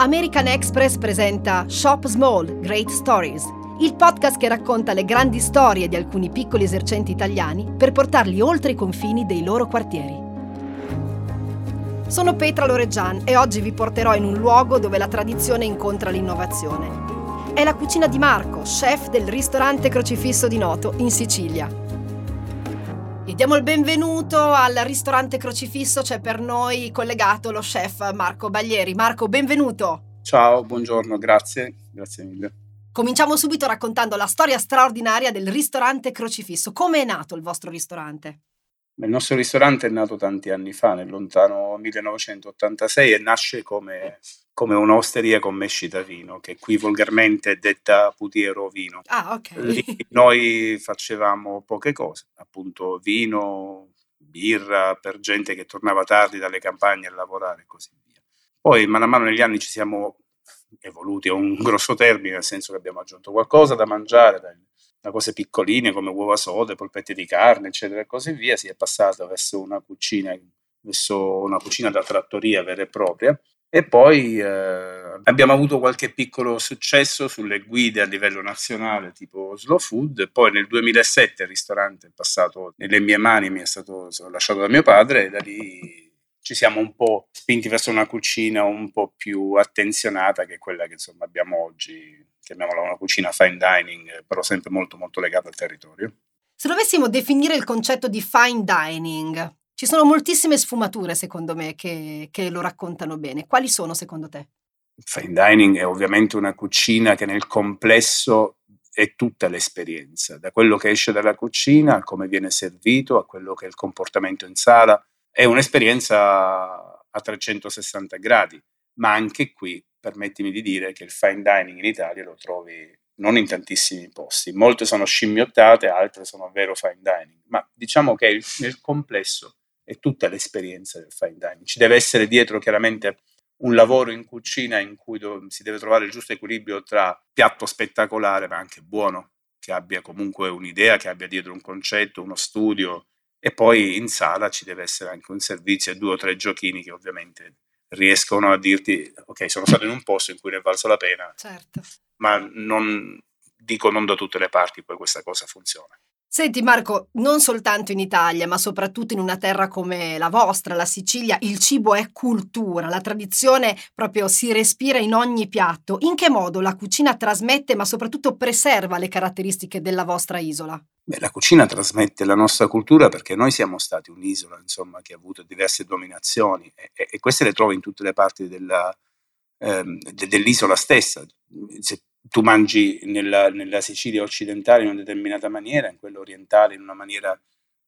American Express presenta Shop Small, Great Stories, il podcast che racconta le grandi storie di alcuni piccoli esercenti italiani per portarli oltre i confini dei loro quartieri. Sono Petra Loreggian e oggi vi porterò in un luogo dove la tradizione incontra l'innovazione. È la cucina di Marco, chef del ristorante Crocifisso di Noto in Sicilia. E diamo il benvenuto al ristorante Crocifisso, c'è per noi collegato lo chef Marco Baglieri. Marco, benvenuto. Ciao, buongiorno, grazie, grazie mille. Cominciamo subito raccontando la storia straordinaria del ristorante Crocifisso. Come è nato il vostro ristorante? Il nostro ristorante è nato tanti anni fa, nel lontano 1986, e nasce come, come un'osteria con mescita vino, che qui volgarmente è detta putiero vino. Ah, ok. Lì noi facevamo poche cose, appunto vino, birra, per gente che tornava tardi dalle campagne a lavorare e così via. Poi, man mano negli anni, ci siamo evoluti a un grosso termine, nel senso che abbiamo aggiunto qualcosa da mangiare, dai da cose piccoline come uova sode, polpetti di carne, eccetera e così via, si è passato verso una cucina, verso una cucina da trattoria vera e propria. E poi eh, abbiamo avuto qualche piccolo successo sulle guide a livello nazionale, tipo Slow Food. Poi nel 2007 il ristorante è passato nelle mie mani, mi è stato lasciato da mio padre, e da lì ci siamo un po' spinti verso una cucina un po' più attenzionata che quella che insomma abbiamo oggi, chiamiamola una cucina fine dining, però sempre molto molto legata al territorio. Se dovessimo definire il concetto di fine dining, ci sono moltissime sfumature secondo me che, che lo raccontano bene. Quali sono secondo te? Fine dining è ovviamente una cucina che nel complesso è tutta l'esperienza, da quello che esce dalla cucina a come viene servito, a quello che è il comportamento in sala, è un'esperienza a 360 gradi, ma anche qui permettimi di dire che il fine dining in Italia lo trovi non in tantissimi posti, molte sono scimmiottate, altre sono vero fine dining, ma diciamo che il, nel complesso è tutta l'esperienza del fine dining. Ci deve essere dietro chiaramente un lavoro in cucina in cui si deve trovare il giusto equilibrio tra piatto spettacolare ma anche buono, che abbia comunque un'idea, che abbia dietro un concetto, uno studio, e poi in sala ci deve essere anche un servizio e due o tre giochini che ovviamente riescono a dirti ok sono stato in un posto in cui ne è valso la pena certo. ma non dico non da tutte le parti poi questa cosa funziona Senti Marco, non soltanto in Italia, ma soprattutto in una terra come la vostra, la Sicilia, il cibo è cultura, la tradizione proprio si respira in ogni piatto. In che modo la cucina trasmette, ma soprattutto preserva le caratteristiche della vostra isola? Beh, la cucina trasmette la nostra cultura perché noi siamo stati un'isola, insomma, che ha avuto diverse dominazioni e, e queste le trovi in tutte le parti della, ehm, de, dell'isola stessa. Se tu mangi nella, nella, Sicilia occidentale in una determinata maniera, in quella orientale in una maniera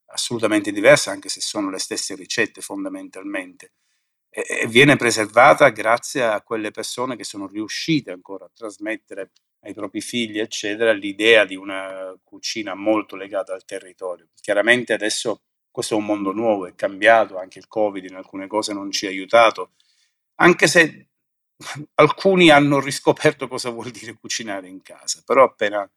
assolutamente diversa, anche se sono le stesse ricette fondamentalmente. E, e viene preservata grazie a quelle persone che sono riuscite ancora a trasmettere ai propri figli, eccetera, l'idea di una cucina molto legata al territorio. Chiaramente adesso questo è un mondo nuovo, è cambiato, anche il Covid in alcune cose non ci ha aiutato, anche se alcuni hanno riscoperto cosa vuol dire cucinare in casa, però appena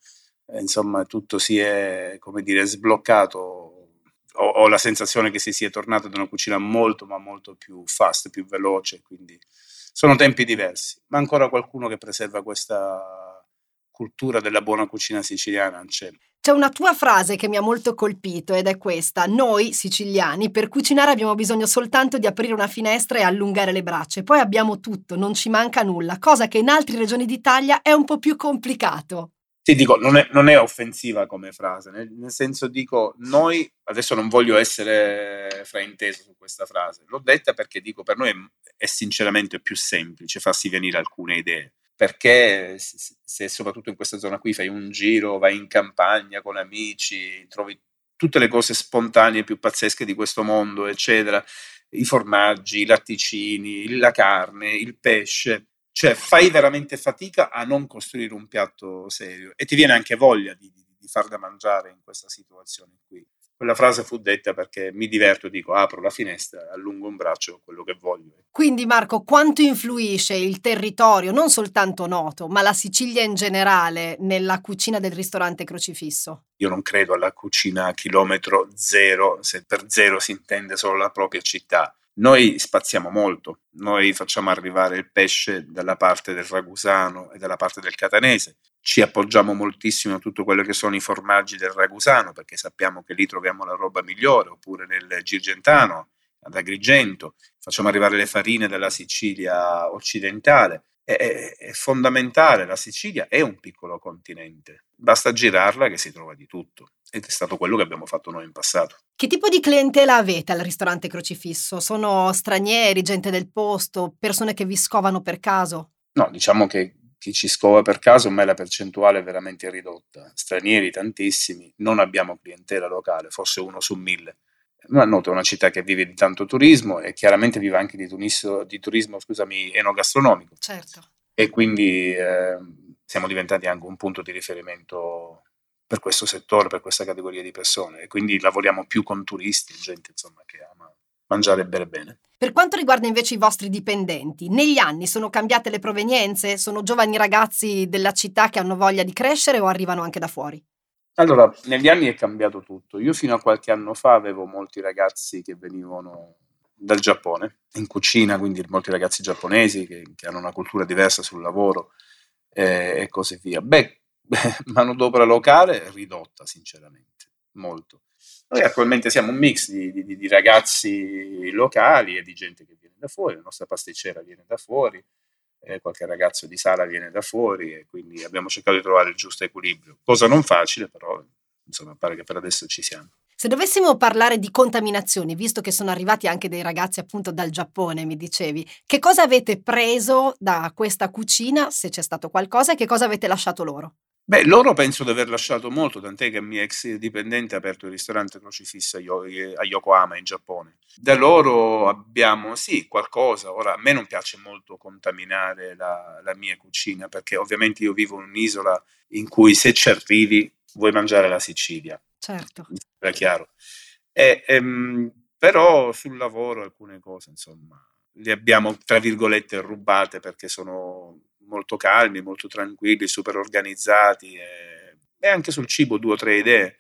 eh, insomma tutto si è, dire, sbloccato, ho, ho, la sensazione che si sia tornato ad una cucina molto ma molto più fast, più veloce, quindi sono tempi diversi, ma ancora qualcuno che preserva questa cultura della buona cucina siciliana c'è. C'è una tua frase che mi ha molto colpito ed è questa. Noi, siciliani, per cucinare abbiamo bisogno soltanto di aprire una finestra e allungare le braccia. Poi abbiamo tutto, non ci manca nulla, cosa che in altre regioni d'Italia è un po' più complicato. Sì, dico, non è, non è offensiva come frase, nel, nel, senso dico, noi, adesso non voglio essere frainteso su questa frase, l'ho detta perché dico, per noi è, è sinceramente più semplice farsi venire alcune idee perché se soprattutto in questa zona qui fai un giro, vai in campagna con amici, trovi tutte le cose spontanee più pazzesche di questo mondo, eccetera, i formaggi, i latticini, la carne, il pesce, cioè fai veramente fatica a non costruire un piatto serio e ti viene anche voglia di, di, di far da mangiare in questa situazione qui. Quella frase fu detta perché mi diverto, dico apro la finestra, allungo un braccio, quello che voglio. Quindi Marco, quanto influisce il territorio, non soltanto noto, ma la Sicilia in generale, nella cucina del ristorante Crocifisso? Io non credo alla cucina a chilometro zero, se per zero si intende solo la propria città. Noi spaziamo molto, noi facciamo arrivare il pesce dalla parte del ragusano e dalla parte del catanese, ci appoggiamo moltissimo a tutto quello che sono i formaggi del ragusano perché sappiamo che lì troviamo la roba migliore, oppure nel Girgentano, ad Agrigento, facciamo arrivare le farine dalla Sicilia occidentale. È, è, fondamentale, la Sicilia è un piccolo continente, basta girarla che si trova di tutto ed è stato quello che abbiamo fatto noi in passato. Che tipo di clientela avete al ristorante Crocifisso? Sono stranieri, gente del posto, persone che vi scovano per caso? No, diciamo che chi ci scova per caso, ma la percentuale è veramente ridotta. Stranieri tantissimi, non abbiamo clientela locale, forse uno su mille. Ma noto è una città che vive di tanto turismo e chiaramente vive anche di, turismo, di turismo scusami, enogastronomico. Certo. E quindi eh, siamo diventati anche un punto di riferimento per questo settore, per questa categoria di persone. E quindi lavoriamo più con turisti, gente insomma, che ama mangiare e bere bene. Per quanto riguarda invece i vostri dipendenti, negli anni sono cambiate le provenienze? Sono giovani ragazzi della città che hanno voglia di crescere o arrivano anche da fuori? Allora, negli anni è cambiato tutto. Io fino a qualche anno fa avevo molti ragazzi che venivano dal Giappone, in cucina, quindi molti ragazzi giapponesi che, che hanno una cultura diversa sul lavoro eh, e così via. Beh, manodopera locale ridotta, sinceramente, molto. Noi attualmente siamo un mix di, di, di ragazzi locali e di gente che viene da fuori, la nostra pasticcera viene da fuori, eh, qualche ragazzo di sala viene da fuori e quindi abbiamo cercato di trovare il giusto equilibrio. Cosa non facile, però insomma pare che per adesso ci siamo. Se dovessimo parlare di contaminazioni, visto che sono arrivati anche dei ragazzi appunto dal Giappone, mi dicevi, che cosa avete preso da questa cucina, se c'è stato qualcosa, e che cosa avete lasciato loro? Beh, loro penso di aver lasciato molto, tant'è che il mio ex dipendente ha aperto il ristorante Crocifisso a Yokohama in Giappone. Da loro abbiamo, sì, qualcosa. Ora, a me non piace molto contaminare la, la mia cucina, perché ovviamente io vivo in un'isola in cui se ci arrivi vuoi mangiare la Sicilia. Certo. È chiaro. E, ehm, però sul lavoro alcune cose, insomma, le abbiamo, tra virgolette, rubate perché sono molto calmi, molto tranquilli, super organizzati e, e anche sul cibo due o tre idee.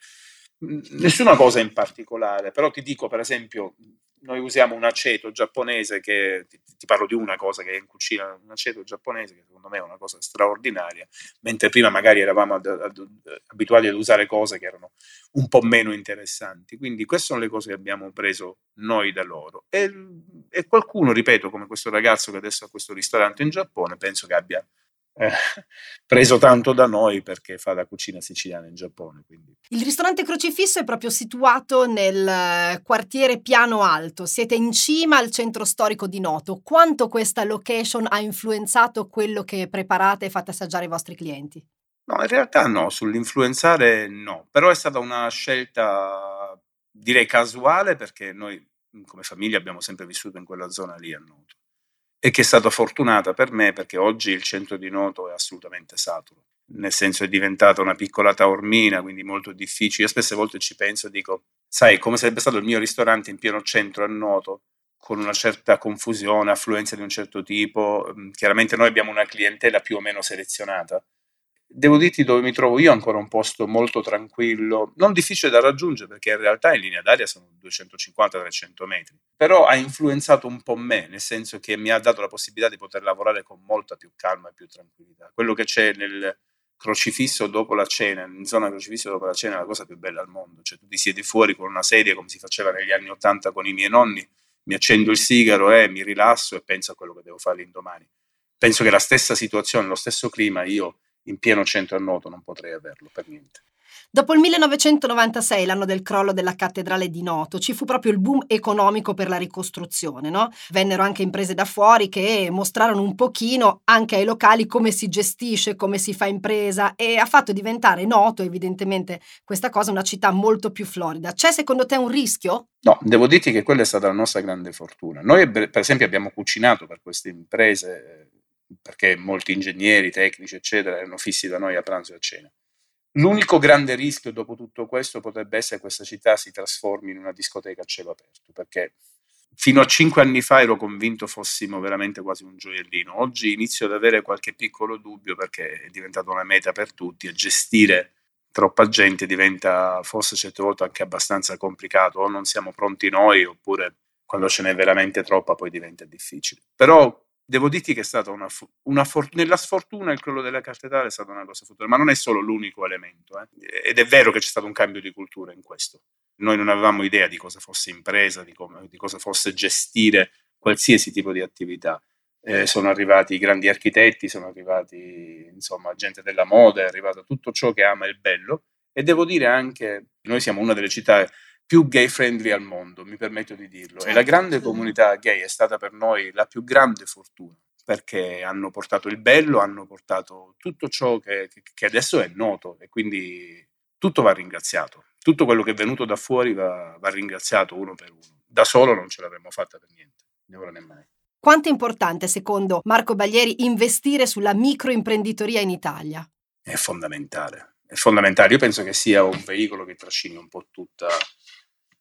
Nessuna cosa in particolare, però ti dico per esempio, noi usiamo un aceto giapponese che, ti, ti, parlo di una cosa che è in cucina, un aceto giapponese che secondo me è una cosa straordinaria, mentre prima magari eravamo ad, ad, abituati ad usare cose che erano un po' meno interessanti. Quindi queste sono le cose che abbiamo preso noi da loro. E, e qualcuno, ripeto, come questo ragazzo che adesso ha questo ristorante in Giappone, penso che abbia eh, preso tanto da noi perché fa la cucina siciliana in Giappone. Quindi. Il ristorante Crocifisso è proprio situato nel eh, quartiere Piano Alto, siete in cima al centro storico di Noto. Quanto questa location ha influenzato quello che preparate e fate assaggiare ai vostri clienti? No, in realtà no, sull'influenzare no, però è stata una scelta direi casuale perché noi come famiglia abbiamo sempre vissuto in quella zona lì a Noto e che è stata fortunata per me perché oggi il centro di Noto è assolutamente saturo, nel senso è diventata una piccola taormina, quindi molto difficile. Io spesse volte ci penso e dico, sai, come sarebbe stato il mio ristorante in pieno centro a Noto, con una certa confusione, affluenza di un certo tipo. Mm, chiaramente noi abbiamo una clientela più o meno selezionata, Devo dirti dove mi trovo io ancora un posto molto tranquillo, non difficile da raggiungere perché in realtà in linea d'aria sono 250-300 metri, però ha influenzato un po' me, nel senso che mi ha dato la possibilità di poter lavorare con molta più calma e più tranquillità. Quello che c'è nel crocifisso dopo la cena, in zona crocifisso dopo la cena è la cosa più bella al mondo, cioè tu ti siedi fuori con una sedia come si faceva negli anni 80 con i miei nonni, mi accendo il sigaro e mi rilasso e penso a quello che devo fare l'indomani. Penso che la stessa situazione, lo stesso clima io in pieno centro a Noto non potrei averlo per niente. Dopo il 1996, l'anno del crollo della cattedrale di Noto, ci fu proprio il boom economico per la ricostruzione, no? Vennero anche imprese da fuori che mostrarono un pochino anche ai locali come si gestisce, come si fa impresa e ha fatto diventare Noto, evidentemente, questa cosa una città molto più florida. C'è secondo te un rischio? No, devo dirti che quella è stata la nostra grande fortuna. Noi, per esempio, abbiamo cucinato per queste imprese perché molti ingegneri, tecnici, eccetera, erano fissi da noi a pranzo e a cena. L'unico grande rischio dopo tutto questo potrebbe essere che questa città si trasformi in una discoteca a cielo aperto, perché fino a cinque anni fa ero convinto fossimo veramente quasi un gioiellino. Oggi inizio ad avere qualche piccolo dubbio perché è diventata una meta per tutti e gestire troppa gente diventa forse certe volte anche abbastanza complicato, o non siamo pronti noi oppure quando ce n'è veramente troppa poi diventa difficile. Però devo dirti che è stata una, una for- nella sfortuna il crollo della cattedrale è stata una cosa futura, ma non è solo l'unico elemento. Eh. Ed è vero che c'è stato un cambio di cultura in questo. Noi non avevamo idea di cosa fosse impresa, di, come, di cosa fosse gestire qualsiasi tipo di attività. Eh, sono arrivati grandi architetti, sono arrivati insomma gente della moda, è arrivato tutto ciò che ama il bello e devo dire anche, noi siamo una delle città più gay friendly al mondo, mi permetto di dirlo. Certo. E la certo. grande comunità gay è stata per noi la più grande fortuna, perché hanno portato il bello, hanno portato tutto ciò che, che adesso è noto e quindi tutto va ringraziato. Tutto quello che è venuto da fuori va, va ringraziato uno per uno. Da solo non ce l'avremmo fatta per niente, né ora né mai. Quanto è importante, secondo Marco Baglieri, investire sulla microimprenditoria in Italia? È fondamentale, è fondamentale. Io penso che sia un veicolo che trascini un po' tutta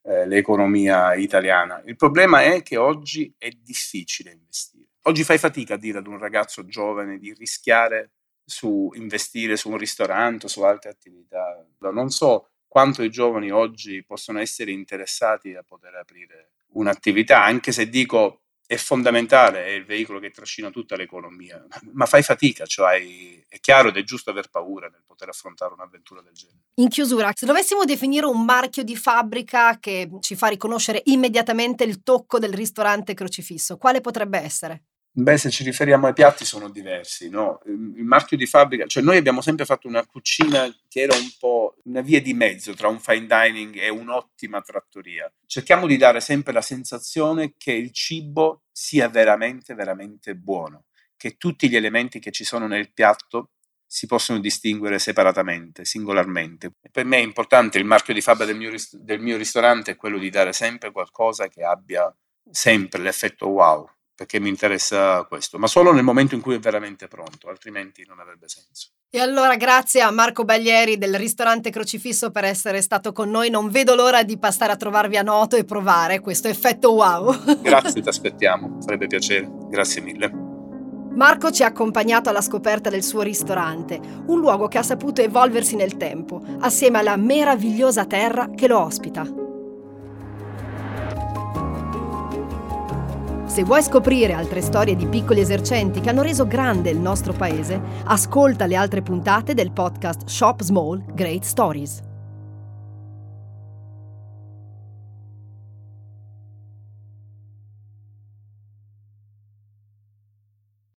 eh, l'economia italiana. Il problema è che oggi è difficile investire. Oggi fai fatica a dire ad un ragazzo giovane di rischiare su investire su un ristorante o su altre attività. Non so quanto i giovani oggi possono essere interessati a poter aprire un'attività, anche se dico è fondamentale, è il veicolo che trascina tutta l'economia, ma fai fatica, cioè è chiaro ed è giusto aver paura nel poter affrontare un'avventura del genere. In chiusura, se dovessimo definire un marchio di fabbrica che ci fa riconoscere immediatamente il tocco del ristorante crocifisso, quale potrebbe essere? Beh, se ci riferiamo ai piatti sono diversi, no? Il marchio di fabbrica, cioè noi abbiamo sempre fatto una cucina che era un po' una via di mezzo tra un fine dining e un'ottima trattoria. Cerchiamo di dare sempre la sensazione che il cibo sia veramente, veramente buono, che tutti gli elementi che ci sono nel piatto si possono distinguere separatamente, singolarmente. Per me è importante il marchio di fabbrica del mio, del mio ristorante è quello di dare sempre qualcosa che abbia sempre l'effetto wow perché mi interessa questo, ma solo nel momento in cui è veramente pronto, altrimenti non avrebbe senso. E allora grazie a Marco Baglieri del ristorante Crocifisso per essere stato con noi, non vedo l'ora di passare a trovarvi a Noto e provare questo effetto wow. Grazie, ti aspettiamo, farebbe piacere, grazie mille. Marco ci ha accompagnato alla scoperta del suo ristorante, un luogo che ha saputo evolversi nel tempo, assieme alla meravigliosa terra che lo ospita. Se vuoi scoprire altre storie di piccoli esercenti che hanno reso grande il nostro paese, ascolta le altre puntate del podcast Shop Small Great Stories.